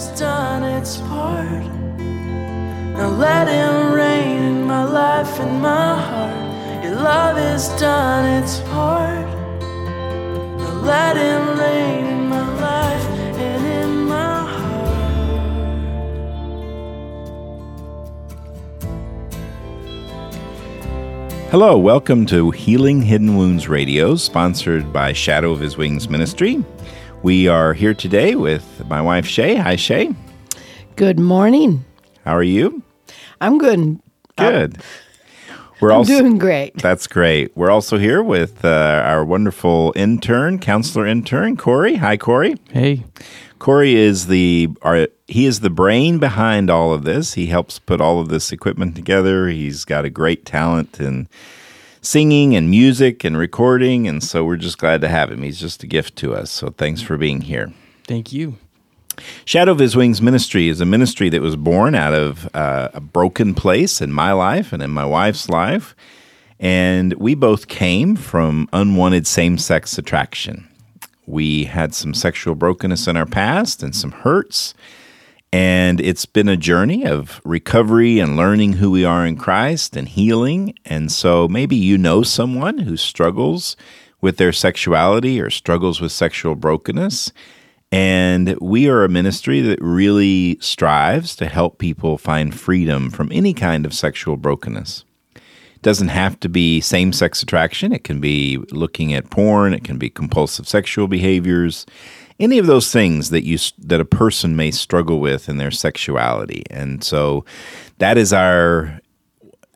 has done its part. Now let Him reign in my life and my heart. Your love has done its part. Now let Him reign in my life and in my heart. Hello, welcome to Healing Hidden Wounds Radio, sponsored by Shadow of His Wings Ministry. We are here today with my wife Shay. Hi, Shay. Good morning. How are you? I'm good. Good. We're I'm also doing great. That's great. We're also here with uh, our wonderful intern, counselor intern, Corey. Hi, Corey. Hey. Corey is the our, he is the brain behind all of this. He helps put all of this equipment together. He's got a great talent in singing and music and recording, and so we're just glad to have him. He's just a gift to us. So thanks for being here. Thank you. Shadow of His Wings Ministry is a ministry that was born out of uh, a broken place in my life and in my wife's life. And we both came from unwanted same sex attraction. We had some sexual brokenness in our past and some hurts. And it's been a journey of recovery and learning who we are in Christ and healing. And so maybe you know someone who struggles with their sexuality or struggles with sexual brokenness and we are a ministry that really strives to help people find freedom from any kind of sexual brokenness. It doesn't have to be same sex attraction, it can be looking at porn, it can be compulsive sexual behaviors, any of those things that you that a person may struggle with in their sexuality. And so that is our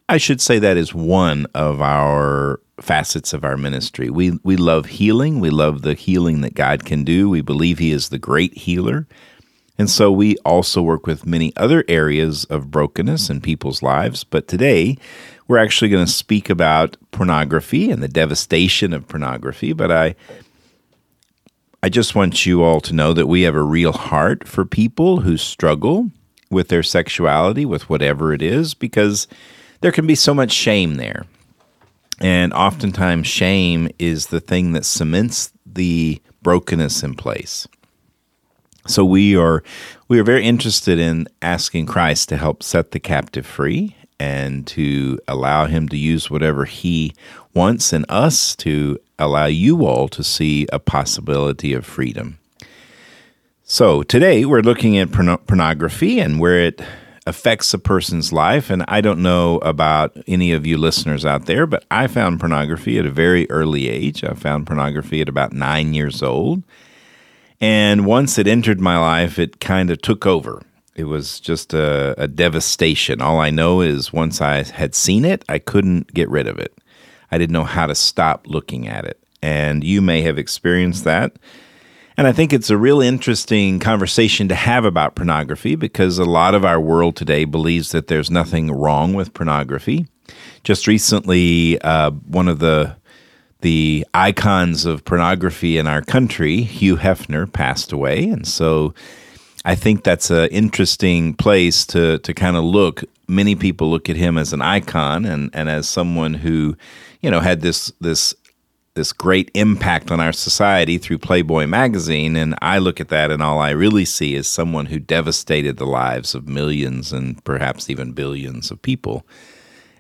I should say that is one of our facets of our ministry. We we love healing. We love the healing that God can do. We believe he is the great healer. And so we also work with many other areas of brokenness in people's lives, but today we're actually going to speak about pornography and the devastation of pornography, but I I just want you all to know that we have a real heart for people who struggle with their sexuality, with whatever it is, because there can be so much shame there. And oftentimes, shame is the thing that cements the brokenness in place. So we are we are very interested in asking Christ to help set the captive free and to allow him to use whatever he wants in us to allow you all to see a possibility of freedom. So today we're looking at pornography and where it affects a person's life. And I don't know about any of you listeners out there, but I found pornography at a very early age. I found pornography at about nine years old. And once it entered my life, it kind of took over. It was just a, a, devastation. All I know is once I had seen it, I couldn't get rid of it. I didn't know how to stop looking at it. And you may have experienced that. And I think it's a real interesting conversation to have about pornography because a lot of our world today believes that there's nothing wrong with pornography. Just recently, uh, one of the the icons of pornography in our country, Hugh Hefner, passed away, and so I think that's an interesting place to to kind of look. Many people look at him as an icon and and as someone who, you know, had this this this great impact on our society through Playboy magazine and I look at that and all I really see is someone who devastated the lives of millions and perhaps even billions of people.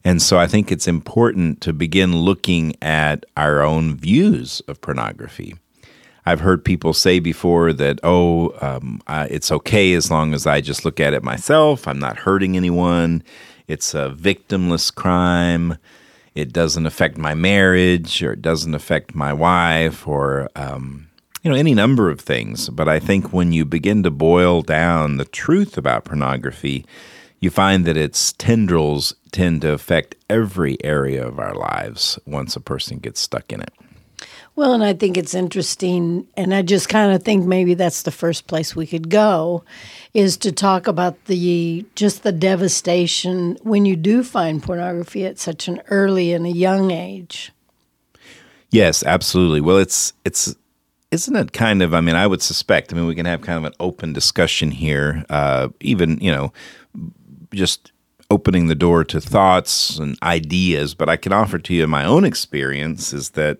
And so I think it's important to begin looking at our own views of pornography. I've heard people say before that, oh, um, it's okay as long as I just look at it myself. I'm not hurting anyone. It's a victimless crime it doesn't affect my marriage or it doesn't affect my wife or um, you know any number of things but i think when you begin to boil down the truth about pornography you find that its tendrils tend to affect every area of our lives once a person gets stuck in it well, and I think it's interesting, and I just kind of think maybe that's the first place we could go, is to talk about the just the devastation when you do find pornography at such an early and a young age. Yes, absolutely. Well, it's it's isn't it kind of? I mean, I would suspect. I mean, we can have kind of an open discussion here, uh, even you know, just opening the door to thoughts and ideas. But I can offer to you my own experience is that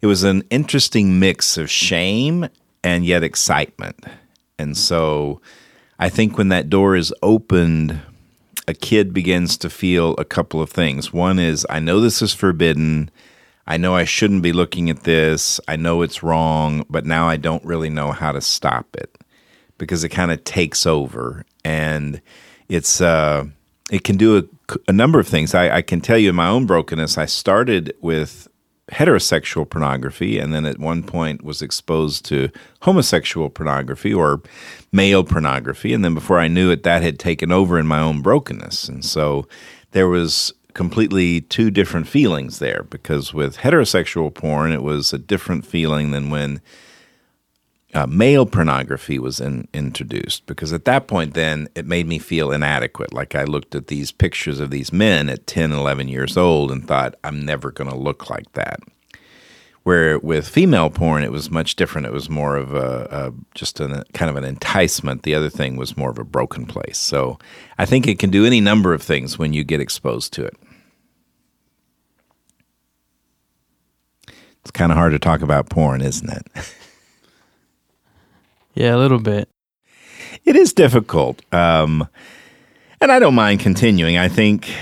it was an interesting mix of shame and yet excitement. And so I think when that door is opened, a kid begins to feel a couple of things. One is, I know this is forbidden. I know I shouldn't be looking at this. I know it's wrong, but now I don't really know how to stop it because it kind of takes over and it's uh, it can do a, a number of things. I, I, can tell you in my own brokenness, I started with heterosexual pornography and then at one point was exposed to homosexual pornography or male pornography and then before I knew it that had taken over in my own brokenness. And so there was completely two different feelings there because with heterosexual porn it was a different feeling than when uh, male pornography was in, introduced because at that point then it made me feel inadequate. Like i looked at these pictures of these men at 10 11 years old and thought i'm never going to look like that. Where with female porn it was much different. It was more of a, a just a kind of an enticement. The other thing was more of a broken place. So i think it can do any number of things when you get exposed to it. It's kind of hard to talk about porn isn't it Yeah, a little bit. It is difficult, um, and I don't mind continuing. I think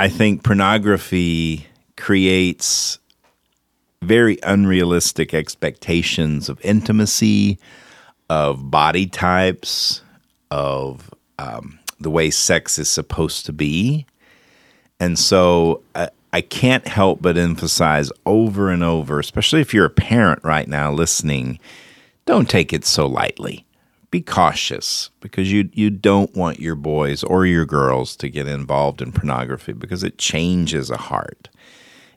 I think pornography creates very unrealistic expectations of intimacy, of body types, of um, the way sex is supposed to be, and so. Uh, I can't help but emphasize over and over, especially if you're a parent right now listening, don't take it so lightly. Be cautious because you you don't want your boys or your girls to get involved in pornography because it changes a heart.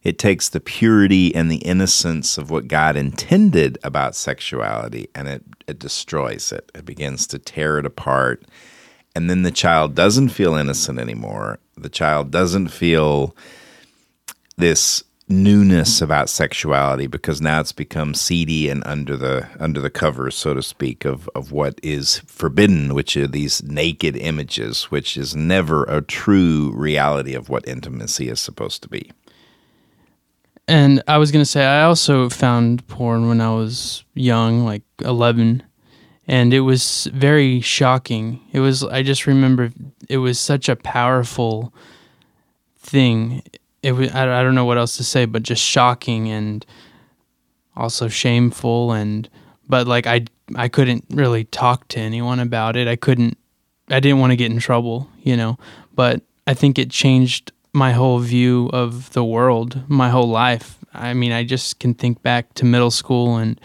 It takes the purity and the innocence of what God intended about sexuality and it, it destroys it. It begins to tear it apart. And then the child doesn't feel innocent anymore. The child doesn't feel this newness about sexuality because now it's become seedy and under the under the covers, so to speak, of of what is forbidden, which are these naked images, which is never a true reality of what intimacy is supposed to be. And I was gonna say I also found porn when I was young, like eleven, and it was very shocking. It was I just remember it was such a powerful thing it was I, I don't know what else to say but just shocking and also shameful and but like I I couldn't really talk to anyone about it. I couldn't I didn't want to get in trouble, you know. But I think it changed my whole view of the world, my whole life. I mean, I just can think back to middle school and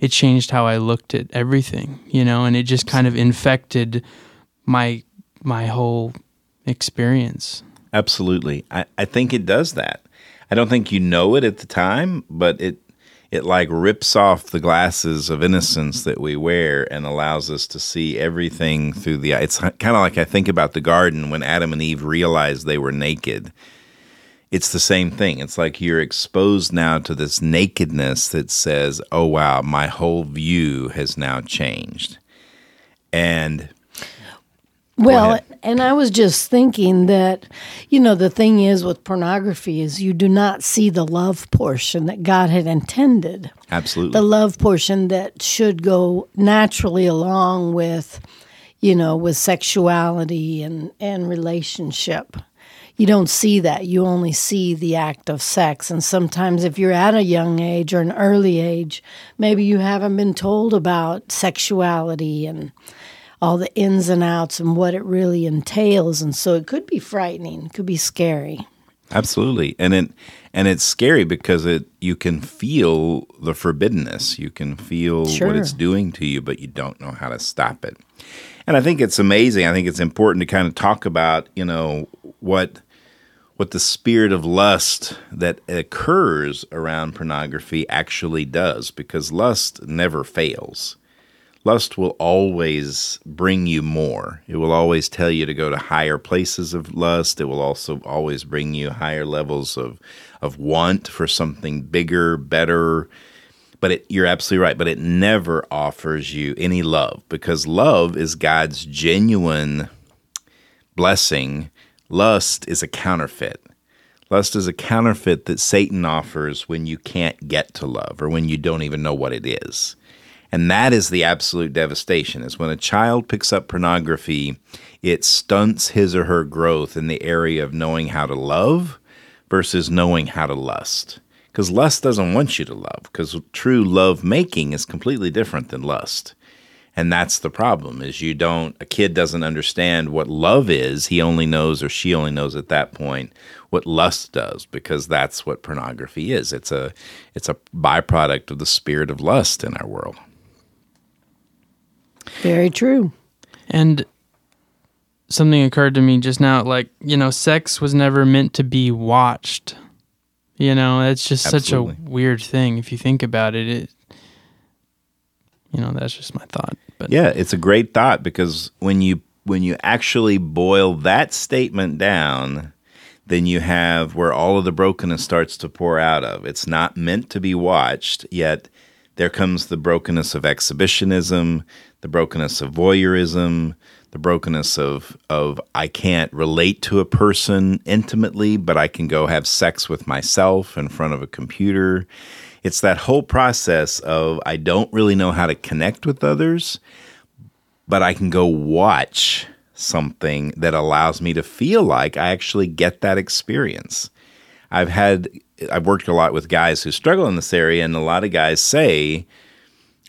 it changed how I looked at everything, you know, and it just kind of infected my my whole experience. Absolutely. I, I think it does that. I don't think you know it at the time, but it it like rips off the glasses of innocence that we wear and allows us to see everything through the eye. It's kind of like I think about the garden when Adam and Eve realized they were naked. It's the same thing. It's like you're exposed now to this nakedness that says, "Oh wow, my whole view has now changed." And well, and I was just thinking that, you know, the thing is with pornography is you do not see the love portion that God had intended. Absolutely. The love portion that should go naturally along with, you know, with sexuality and, and relationship. You don't see that. You only see the act of sex. And sometimes, if you're at a young age or an early age, maybe you haven't been told about sexuality and all the ins and outs and what it really entails. And so it could be frightening, it could be scary. Absolutely. And it and it's scary because it you can feel the forbiddenness. You can feel sure. what it's doing to you, but you don't know how to stop it. And I think it's amazing. I think it's important to kind of talk about, you know, what what the spirit of lust that occurs around pornography actually does because lust never fails lust will always bring you more. It will always tell you to go to higher places of lust. It will also always bring you higher levels of of want for something bigger, better. But it, you're absolutely right. But it never offers you any love because love is God's genuine blessing. Lust is a counterfeit. Lust is a counterfeit that Satan offers when you can't get to love or when you don't even know what it is. And that is the absolute devastation is when a child picks up pornography, it stunts his or her growth in the area of knowing how to love versus knowing how to lust. Because lust doesn't want you to love, because true love making is completely different than lust. And that's the problem is you don't a kid doesn't understand what love is. He only knows or she only knows at that point what lust does because that's what pornography is. It's a it's a byproduct of the spirit of lust in our world. Very true. And something occurred to me just now like, you know, sex was never meant to be watched. You know, it's just Absolutely. such a weird thing if you think about it. It you know, that's just my thought. But Yeah, it's a great thought because when you when you actually boil that statement down, then you have where all of the brokenness starts to pour out of. It's not meant to be watched, yet there comes the brokenness of exhibitionism, the brokenness of voyeurism, the brokenness of of I can't relate to a person intimately, but I can go have sex with myself in front of a computer. It's that whole process of I don't really know how to connect with others, but I can go watch something that allows me to feel like I actually get that experience. I've had I've worked a lot with guys who struggle in this area and a lot of guys say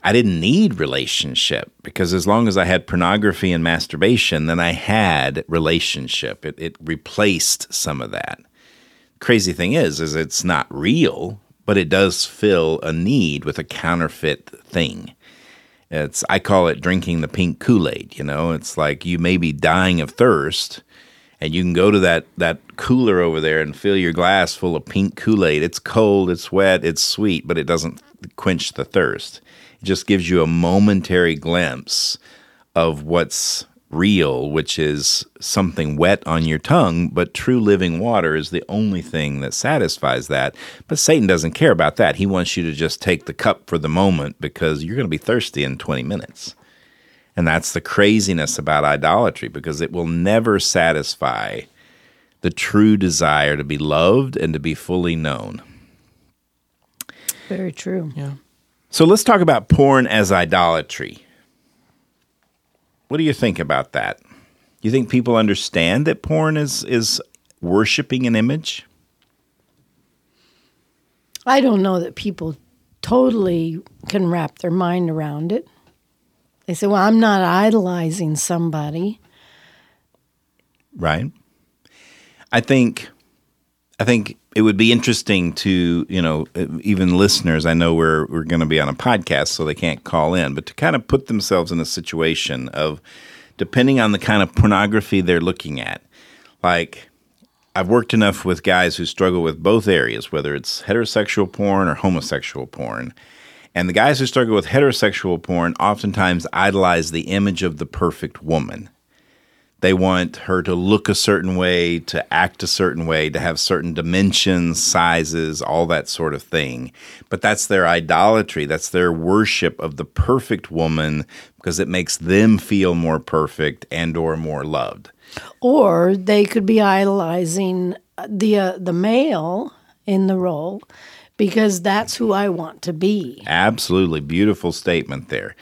I didn't need relationship because as long as I had pornography and masturbation, then I had relationship. It, it replaced some of that. Crazy thing is, is it's not real, but it does fill a need with a counterfeit thing. It's I call it drinking the pink Kool-Aid, you know. It's like you may be dying of thirst and you can go to that that cooler over there and fill your glass full of pink Kool-Aid. It's cold, it's wet, it's sweet, but it doesn't quench the thirst. It just gives you a momentary glimpse of what's real, which is something wet on your tongue, but true living water is the only thing that satisfies that. But Satan doesn't care about that. He wants you to just take the cup for the moment because you're going to be thirsty in 20 minutes. And that's the craziness about idolatry because it will never satisfy the true desire to be loved and to be fully known. Very true. yeah. So let's talk about porn as idolatry. What do you think about that? You think people understand that porn is is worshiping an image? I don't know that people totally can wrap their mind around it. They say, well, I'm not idolizing somebody. right? I think I think it would be interesting to, you know, even listeners, I know we're we're going to be on a podcast so they can't call in, but to kind of put themselves in a situation of depending on the kind of pornography they're looking at. Like I've worked enough with guys who struggle with both areas, whether it's heterosexual porn or homosexual porn. And the guys who struggle with heterosexual porn oftentimes idolize the image of the perfect woman. They want her to look a certain way, to act a certain way, to have certain dimensions, sizes, all that sort of thing. But that's their idolatry. That's their worship of the perfect woman because it makes them feel more perfect and or more loved. Or they could be idolizing the uh, the male in the role because that's who I want to be. Absolutely beautiful statement there.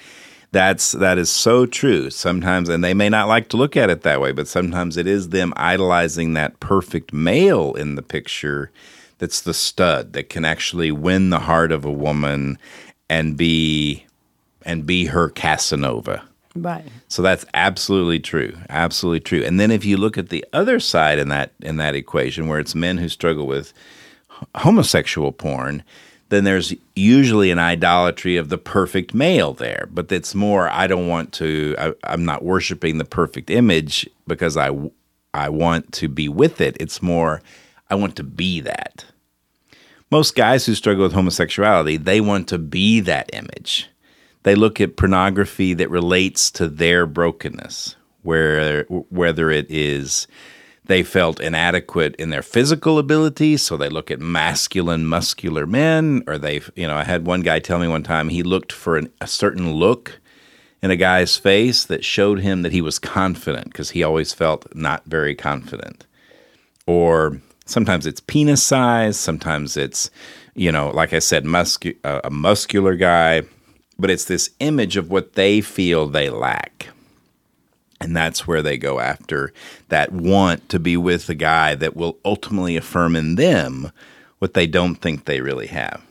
That's that is so true. Sometimes and they may not like to look at it that way, but sometimes it is them idolizing that perfect male in the picture that's the stud that can actually win the heart of a woman and be and be her Casanova. Right. So that's absolutely true. Absolutely true. And then if you look at the other side in that in that equation where it's men who struggle with homosexual porn, then there's usually an idolatry of the perfect male there. But it's more I don't want to I, I'm not worshiping the perfect image because I I want to be with it. It's more I want to be that. Most guys who struggle with homosexuality, they want to be that image they look at pornography that relates to their brokenness, where whether it is they felt inadequate in their physical ability, so they look at masculine, muscular men, or they, you know, I had one guy tell me one time he looked for an, a certain look in a guy's face that showed him that he was confident because he always felt not very confident. Or sometimes it's penis size, sometimes it's, you know, like I said, muscu- uh, a muscular guy but it's this image of what they feel they lack. And that's where they go after that want to be with the guy that will ultimately affirm in them what they don't think they really have.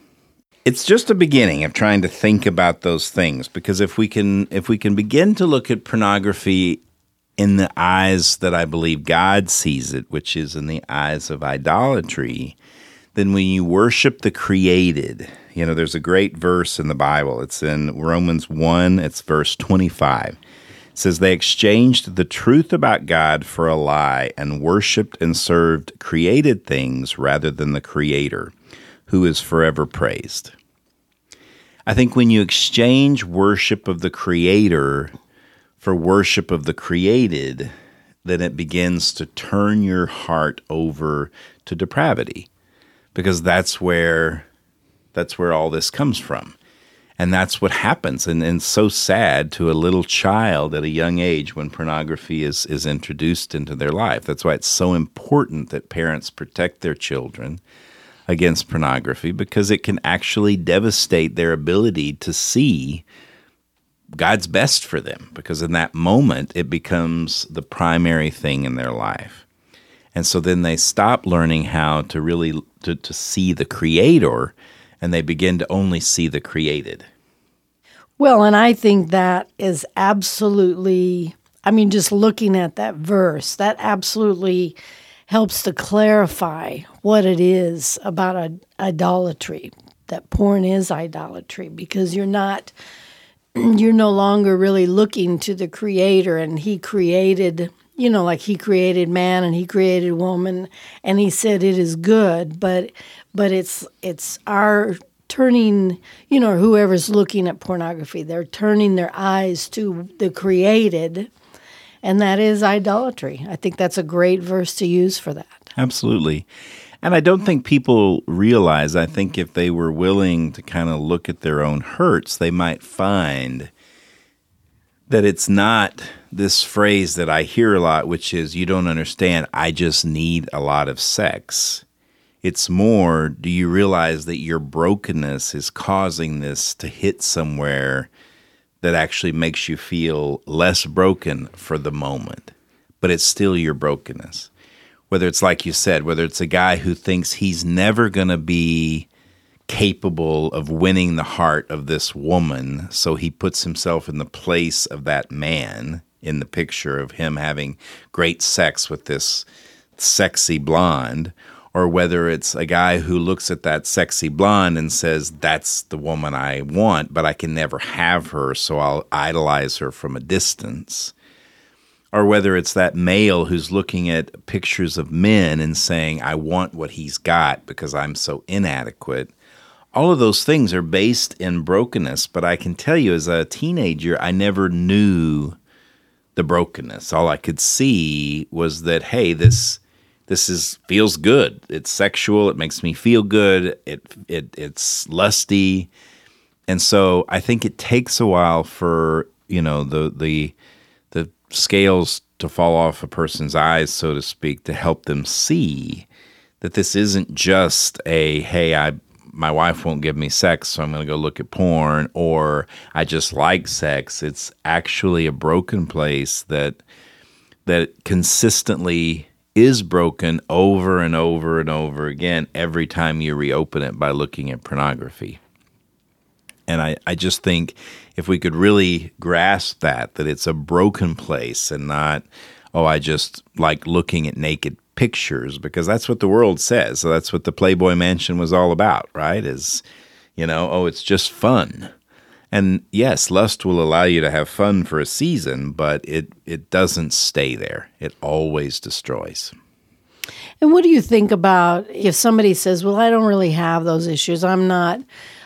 It's just a beginning of trying to think about those things because if we can if we can begin to look at pornography in the eyes that I believe God sees it, which is in the eyes of idolatry, then when you worship the created, you know, there's a great verse in the Bible. It's in Romans 1, it's verse 25 says they exchanged the truth about God for a lie and worshiped and served created things rather than the creator who is forever praised. I think when you exchange worship of the creator for worship of the created, then it begins to turn your heart over to depravity because that's where that's where all this comes from and that's what happens. And, and so sad to a little child at a young age when pornography is, is introduced into their life. That's why it's so important that parents protect their children against pornography because it can actually devastate their ability to see god's best for them because in that moment it becomes the primary thing in their life. And so then they stop learning how to really to, to see the creator and they begin to only see the created. Well, and I think that is absolutely, I mean, just looking at that verse, that absolutely helps to clarify what it is about idolatry, that porn is idolatry, because you're not, you're no longer really looking to the creator and he created you know, like he created man and he created woman and he said it is good, but but it's it's our turning, you know, whoever's looking at pornography, they're turning their eyes to the created and that is idolatry. I think that's a great verse to use for that. Absolutely. And I don't think people realize, I think if they were willing to kind of look at their own hurts, they might find that it's not this phrase that I hear a lot, which is, you don't understand, I just need a lot of sex. It's more, do you realize that your brokenness is causing this to hit somewhere that actually makes you feel less broken for the moment, but it's still your brokenness? Whether it's like you said, whether it's a guy who thinks he's never going to be capable of winning the heart of this woman. So he puts himself in the place of that man in the picture of him having great sex with this sexy blonde. Or whether it's a guy who looks at that sexy blonde and says, That's the woman I want, but I can never have her, so I'll idolize her from a distance or whether it's that male who's looking at pictures of men and saying, I want what he's got because I'm so inadequate all of those things are based in brokenness. But I can tell you, as a teenager, I never knew the brokenness. All I could see was that, hey, this this is feels good. It's sexual. It makes me feel good. It it it's lusty, and so I think it takes a while for you know the the the scales to fall off a person's eyes, so to speak, to help them see that this isn't just a hey, I my wife won't give me sex, so I'm going to go look at porn, or I just like sex. It's actually a broken place that that consistently is broken over and over and over again every time you reopen it by looking at pornography. And I, I just think if we could really grasp that, that it's a broken place and not, oh, I just like looking at naked pictures because that's what the world says. So that's what the Playboy Mansion was all about, right? Is, you know, oh, it's just fun. And yes, lust will allow you to have fun for a season, but it, it doesn't stay there. It always destroys. And what do you think about if somebody says, Well, I don't really have those issues? I'm not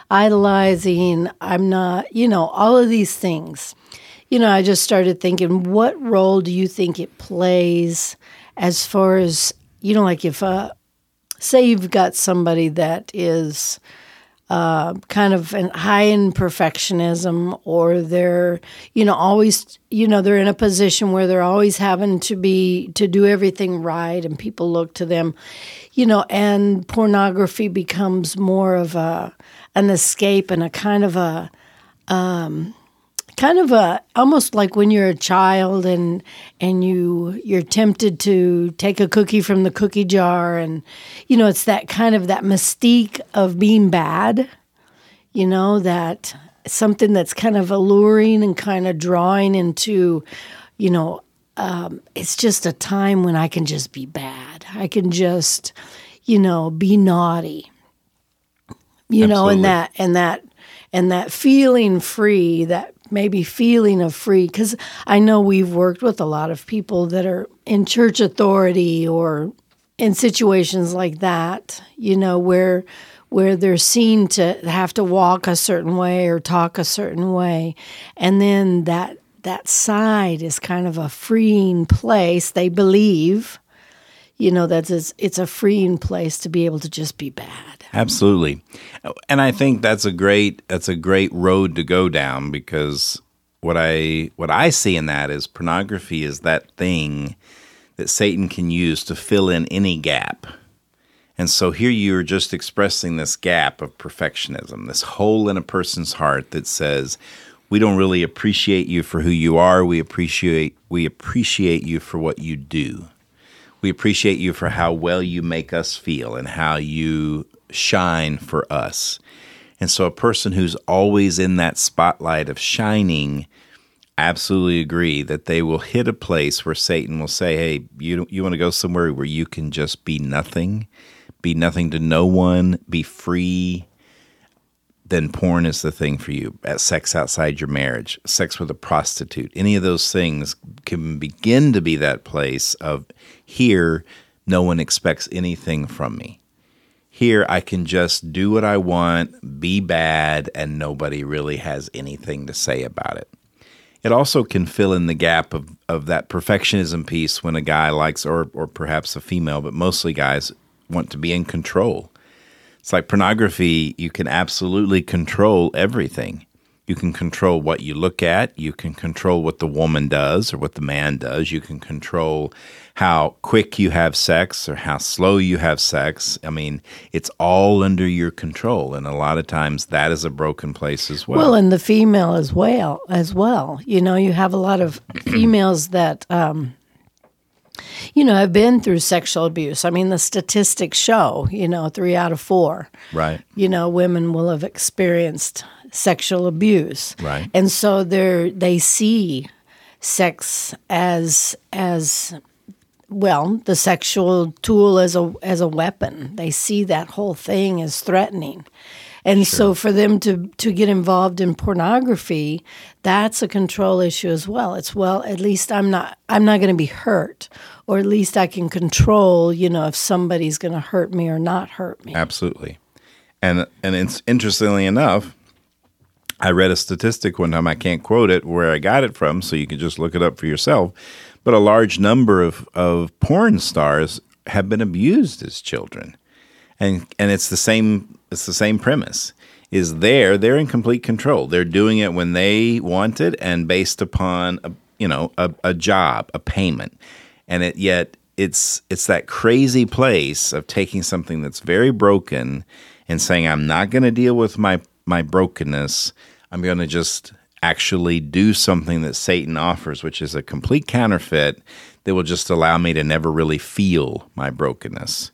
idolizing, I'm not, you know, all of these things. You know, I just started thinking, what role do you think it plays as far as you know, like if uh, say you've got somebody that is uh, kind of high in perfectionism, or they're you know always you know they're in a position where they're always having to be to do everything right, and people look to them, you know, and pornography becomes more of a an escape and a kind of a um, kind of a almost like when you're a child and and you you're tempted to take a cookie from the cookie jar and you know it's that kind of that mystique of being bad you know that something that's kind of alluring and kind of drawing into you know um, it's just a time when i can just be bad. I can just you know be naughty. You know and that and that and that feeling free that maybe feeling of free because i know we've worked with a lot of people that are in church authority or in situations like that you know where where they're seen to have to walk a certain way or talk a certain way. And then that that side is kind of a freeing place. They believe you know that's it's, it's a freeing place to be able to just be bad Absolutely. And I think that's a great that's a great road to go down because what I what I see in that is pornography is that thing that Satan can use to fill in any gap. And so here you're just expressing this gap of perfectionism, this hole in a person's heart that says, we don't really appreciate you for who you are. We appreciate we appreciate you for what you do. We appreciate you for how well you make us feel and how you shine for us. And so a person who's always in that spotlight of shining absolutely agree that they will hit a place where Satan will say, "Hey, you you want to go somewhere where you can just be nothing, be nothing to no one, be free." Then porn is the thing for you. At sex outside your marriage, sex with a prostitute, any of those things can begin to be that place of here. No one expects anything from me here I can just do what I want, be bad, and nobody really has anything to say about it. It also can fill in the gap of, of that perfectionism piece when a guy likes, or, or perhaps a female, but mostly guys want to be in control. It's like pornography, you can absolutely control everything. You can control what you look at. You can control what the woman does or what the man does. You can control how quick you have sex or how slow you have sex. I mean, it's all under your control. And a lot of times that is a broken place as well. Well, and the female as well, as well. You know, you have a lot of females that, um, you know, have been through sexual abuse. I mean, the statistics show, you know, three out of four, right. you know, women will have experienced sexual abuse, Right. And so they're they see sex as as well the sexual tool as a as a weapon. They see that whole thing as threatening. And so for them to to get involved in pornography, that's a control issue as well. It's well, at least I'm not I'm not going to be hurt or at least I can control, you know, if somebody's going to hurt me or not hurt me. Absolutely. And and it's interestingly enough, I read a statistic one time, I can't quote it where I got it from, so you can just look it up for yourself. But a large number of, of porn stars have been abused as children. And and it's the same it's the same premise. Is there they're in complete control. They're doing it when they want it and based upon a, you know, a, a job, a payment. And it yet it's it's that crazy place of taking something that's very broken and saying I'm not going to deal with my my brokenness. I'm going to just actually do something that Satan offers, which is a complete counterfeit that will just allow me to never really feel my brokenness.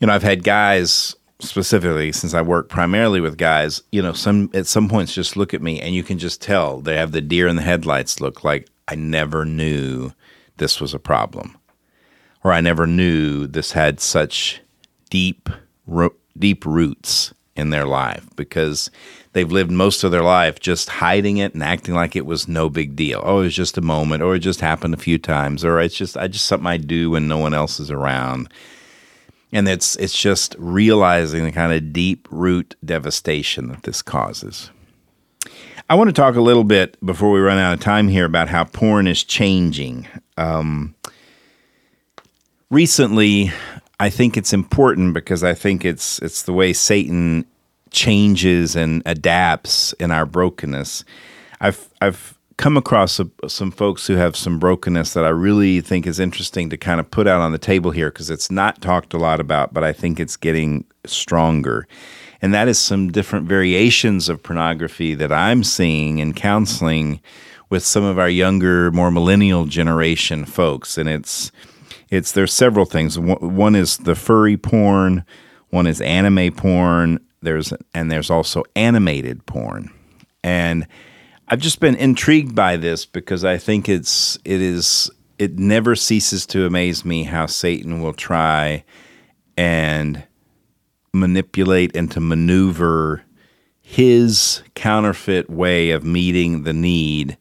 You know, I've had guys specifically since I work primarily with guys, you know, some at some points just look at me and you can just tell they have the deer in the headlights look like I never knew this was a problem. Or I never knew this had such deep ro- deep roots in their life because they've lived most of their life just hiding it and acting like it was no big deal. Oh, it was just a moment, or it just happened a few times, or it's just I just something I do when no one else is around. And it's it's just realizing the kind of deep root devastation that this causes. I want to talk a little bit before we run out of time here about how porn is changing. Um, recently, I think it's important because I think it's it's the way Satan changes and adapts in our brokenness. I've I've come across a, some folks who have some brokenness that I really think is interesting to kind of put out on the table here because it's not talked a lot about, but I think it's getting stronger. and that is some different variations of pornography that I'm seeing in counseling with some of our younger, more millennial generation folks. And it's it's there's several things. One is the furry porn, one is anime porn. There's and there's also animated porn, and I've just been intrigued by this because I think it's it is it never ceases to amaze me how Satan will try and manipulate and to maneuver his counterfeit way of meeting the need,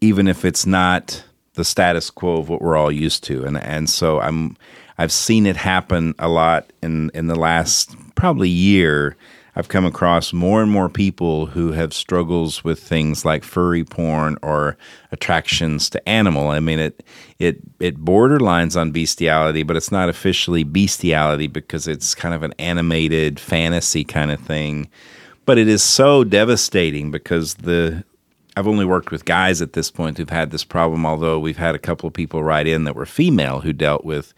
even if it's not the status quo of what we're all used to. And and so I'm I've seen it happen a lot in in the last probably year I've come across more and more people who have struggles with things like furry porn or attractions to animal. I mean, it it it borderlines on bestiality, but it's not officially bestiality because it's kind of an animated fantasy kind of thing. But it is so devastating because the I've only worked with guys at this point who've had this problem, although we've had a couple of people write in that were female who dealt with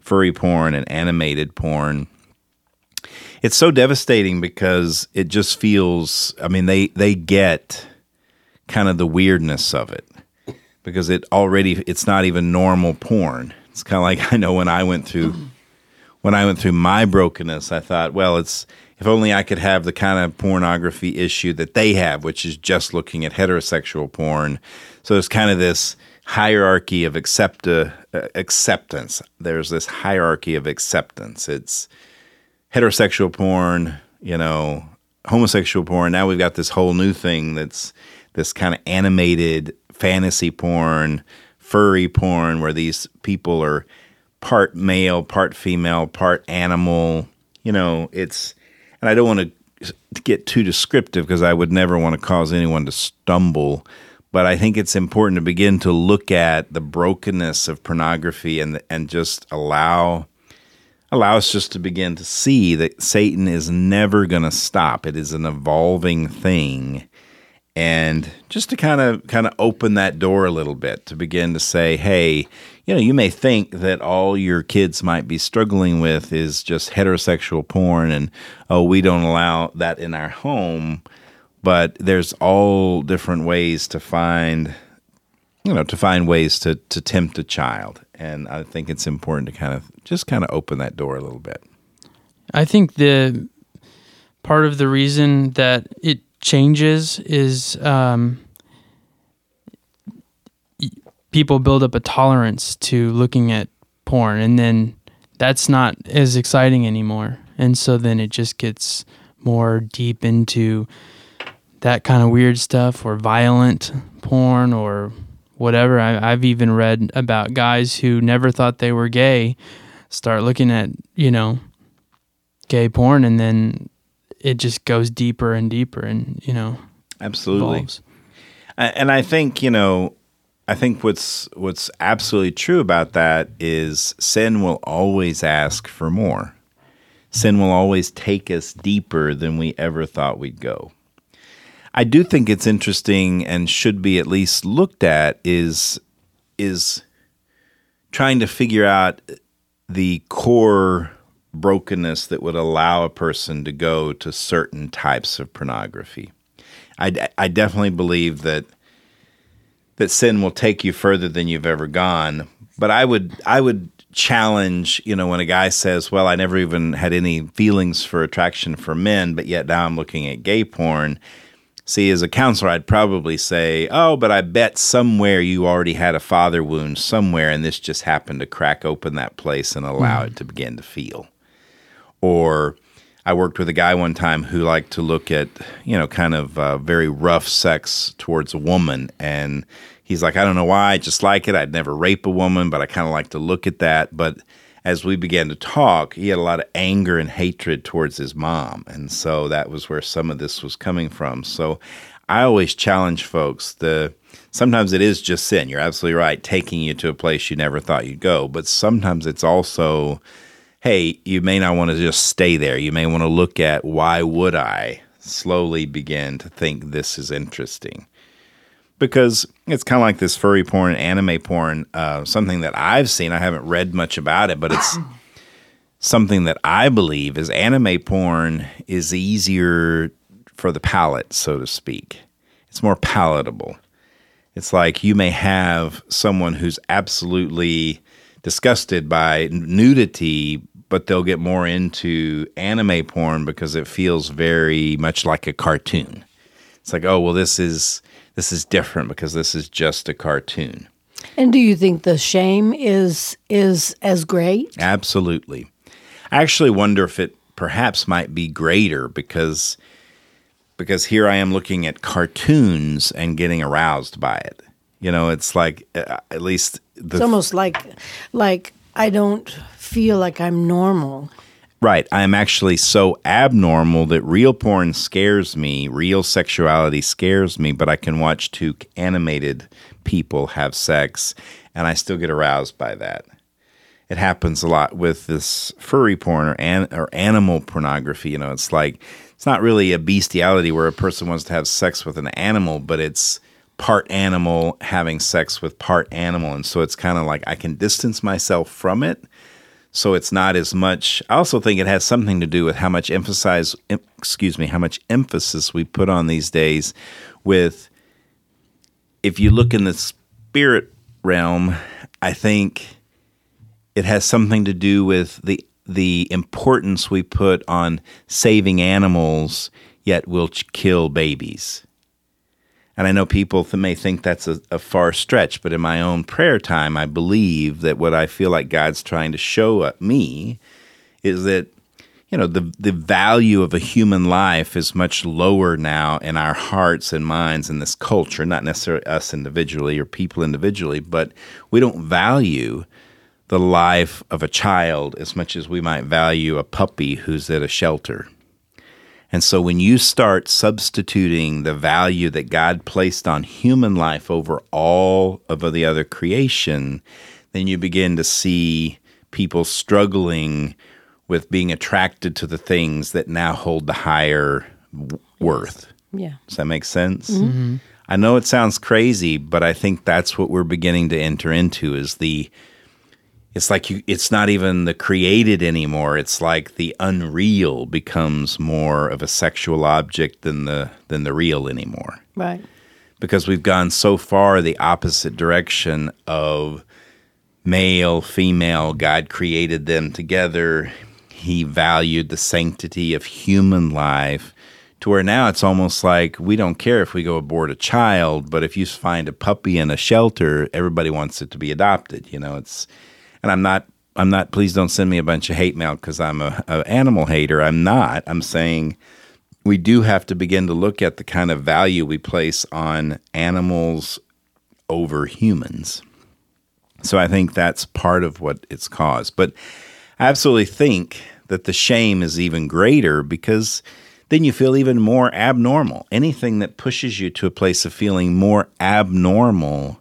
furry porn and animated porn it's so devastating because it just feels i mean they they get kind of the weirdness of it because it already it's not even normal porn. It's kind of like i know when i went through when i went through my brokenness i thought well it's if only i could have the kind of pornography issue that they have which is just looking at heterosexual porn. So there's kind of this hierarchy of accept, uh, acceptance. There's this hierarchy of acceptance. It's heterosexual porn, you know, homosexual porn. Now we've got this whole new thing that's this kind of animated fantasy porn, furry porn, where these people are part male, part female, part animal. You know, it's, and I don't want to get too descriptive because I would never want to cause anyone to stumble. But I think it's important to begin to look at the brokenness of pornography and and just allow allow us just to begin to see that Satan is never going to stop. It is an evolving thing. And just to kind of kind of open that door a little bit to begin to say, hey, you know, you may think that all your kids might be struggling with is just heterosexual porn and oh, we don't allow that in our home, but there's all different ways to find you know, to find ways to to tempt a child and I think it's important to kind of just kind of open that door a little bit. I think the part of the reason that it changes is um, people build up a tolerance to looking at porn, and then that's not as exciting anymore, and so then it just gets more deep into that kind of weird stuff or violent porn or whatever. I, I've even read about guys who never thought they were gay start looking at, you know, gay porn and then it just goes deeper and deeper and, you know, absolutely. Evolves. And I think, you know, I think what's what's absolutely true about that is sin will always ask for more. Sin will always take us deeper than we ever thought we'd go. I do think it's interesting and should be at least looked at is is trying to figure out the core brokenness that would allow a person to go to certain types of pornography. I, I definitely believe that that sin will take you further than you've ever gone. But I would I would challenge, you know, when a guy says, "Well, I never even had any feelings for attraction for men, but yet now I'm looking at gay porn." See, as a counselor, I'd probably say, Oh, but I bet somewhere you already had a father wound somewhere, and this just happened to crack open that place and allow mm. it to begin to feel. Or I worked with a guy one time who liked to look at, you know, kind of uh, very rough sex towards a woman. And he's like, I don't know why, I just like it. I'd never rape a woman, but I kind of like to look at that. But as we began to talk, he had a lot of anger and hatred towards his mom. And so that was where some of this was coming from. So I always challenge folks the sometimes it is just sin. You're absolutely right, taking you to a place you never thought you'd go. But sometimes it's also, hey, you may not want to just stay there. You may want to look at why would I slowly begin to think this is interesting because it's kind of like this furry porn, anime porn, uh, something that I've seen. I haven't read much about it, but it's something that I believe is anime porn is easier for the palate, so to speak. It's more palatable. It's like you may have someone who's absolutely disgusted by nudity, but they'll get more into anime porn because it feels very much like a cartoon. It's like, oh well, this is this is different because this is just a cartoon. And do you think the shame is is as great? Absolutely. I actually wonder if it perhaps might be greater because because here I am looking at cartoons and getting aroused by it. You know, it's like uh, at least the It's almost like like I don't feel like I'm normal. Right. I am actually so abnormal that real porn scares me. Real sexuality scares me, but I can watch two animated people have sex and I still get aroused by that. It happens a lot with this furry porn or, an, or animal pornography. You know, it's like, it's not really a bestiality where a person wants to have sex with an animal, but it's part animal having sex with part animal. And so it's kind of like I can distance myself from it so it's not as much i also think it has something to do with how much emphasize em- excuse me how much emphasis we put on these days with if you look in the spirit realm i think it has something to do with the the importance we put on saving animals yet we'll kill babies and I know people th- may think that's a, a, far stretch, but in my own prayer time, I believe that what I feel like God's trying to show uh, me is that you know the the value of a human life is much lower now in our hearts and minds in this culture. Not necessarily us individually or people individually, but we don't value the life of a child as much as we might value a puppy who's at a shelter. And so when you start substituting the value that God placed on human life over all of the other creation, then you begin to see people struggling with being attracted to the things that now hold the higher w- worth. Yeah. Does that make sense? Mm-hmm. I know it sounds crazy, but I think that's what we're beginning to enter into is the it's like you it's not even the created anymore. It's like the unreal becomes more of a sexual object than the than the real anymore. Right. because we've gone so far the opposite direction of male female god created them together. He valued the sanctity of human life to where now it's almost like we don't care if we go aboard a child but if you find a puppy in a shelter everybody wants it to be adopted you know? It's and I'm not I'm not please don't send me a bunch of hate mail because I'm a, a, animal hater. I'm not. I'm saying we do have to begin to look at the kind of value we place on animals over humans. So I think that's part of what it's caused. But I absolutely think that the shame is even greater because then you feel even more abnormal. Anything that pushes you to a place of feeling more abnormal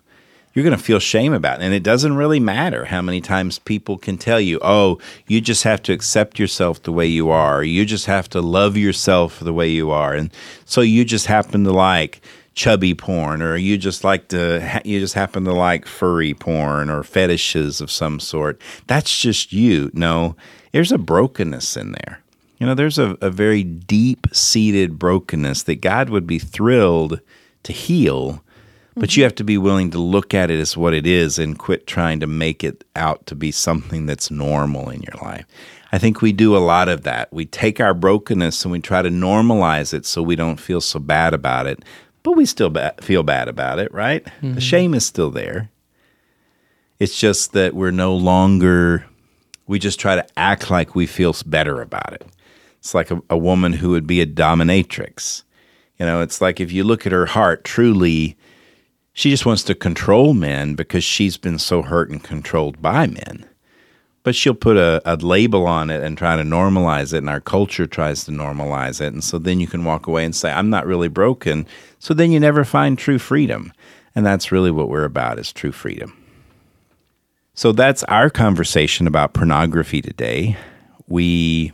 you're going to feel shame about it. And it doesn't really matter how many times people can tell you, oh, you just have to accept yourself the way you are. You just have to love yourself the way you are. And so you just happen to like chubby porn or you just like to you just happen to like furry porn or fetishes of some sort that's just you no there's a brokenness in there you know there's a, a very deep seated brokenness that god would be thrilled to heal but you have to be willing to look at it as what it is and quit trying to make it out to be something that's normal in your life. I think we do a lot of that. We take our brokenness and we try to normalize it so we don't feel so bad about it, but we still ba- feel bad about it, right? Mm-hmm. The shame is still there. It's just that we're no longer, we just try to act like we feel better about it. It's like a, a woman who would be a dominatrix. You know, it's like if you look at her heart, truly, she just wants to control men because she's been so hurt and controlled by men. But she'll put a, a, label on it and try to normalize it, and our culture tries to normalize it. And so then you can walk away and say, I'm not really broken. So then you never find true freedom. And that's really what we're about is true freedom. So that's our conversation about pornography today. We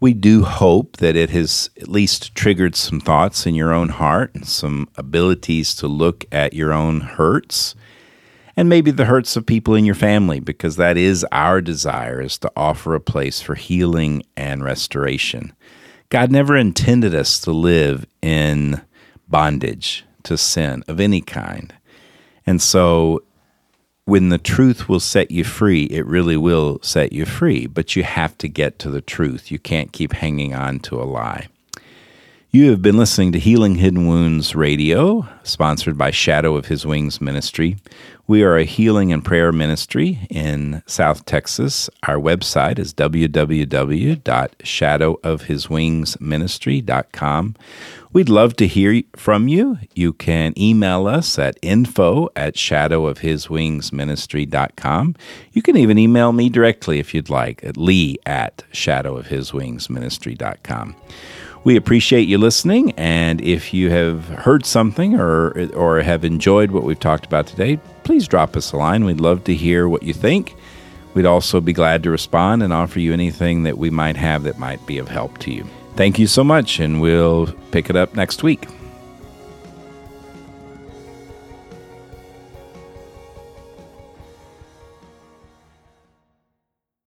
we do hope that it has at least triggered some thoughts in your own heart and some abilities to look at your own hurts and maybe the hurts of people in your family, because that is our desire, is to offer a place for healing and restoration. God never intended us to live in bondage to sin of any kind. And so when the truth will set you free, it really will set you free. But you have to get to the truth. You can't keep hanging on to a lie. You have been listening to Healing Hidden Wounds Radio, sponsored by Shadow of His Wings Ministry. We are a healing and prayer ministry in South Texas. Our website is www.shadowofhiswingsministry.com. We'd love to hear from you. You can email us at info at shadowofhiswingsministry.com. You can even email me directly if you'd like at lee at shadowofhiswingsministry.com. We appreciate you listening, and if you have heard something or or have enjoyed what we've talked about today, please drop us a line. We'd love to hear what you think. We'd also be glad to respond and offer you anything that we might have that might be of help to you. Thank you so much, and we'll pick it up next week.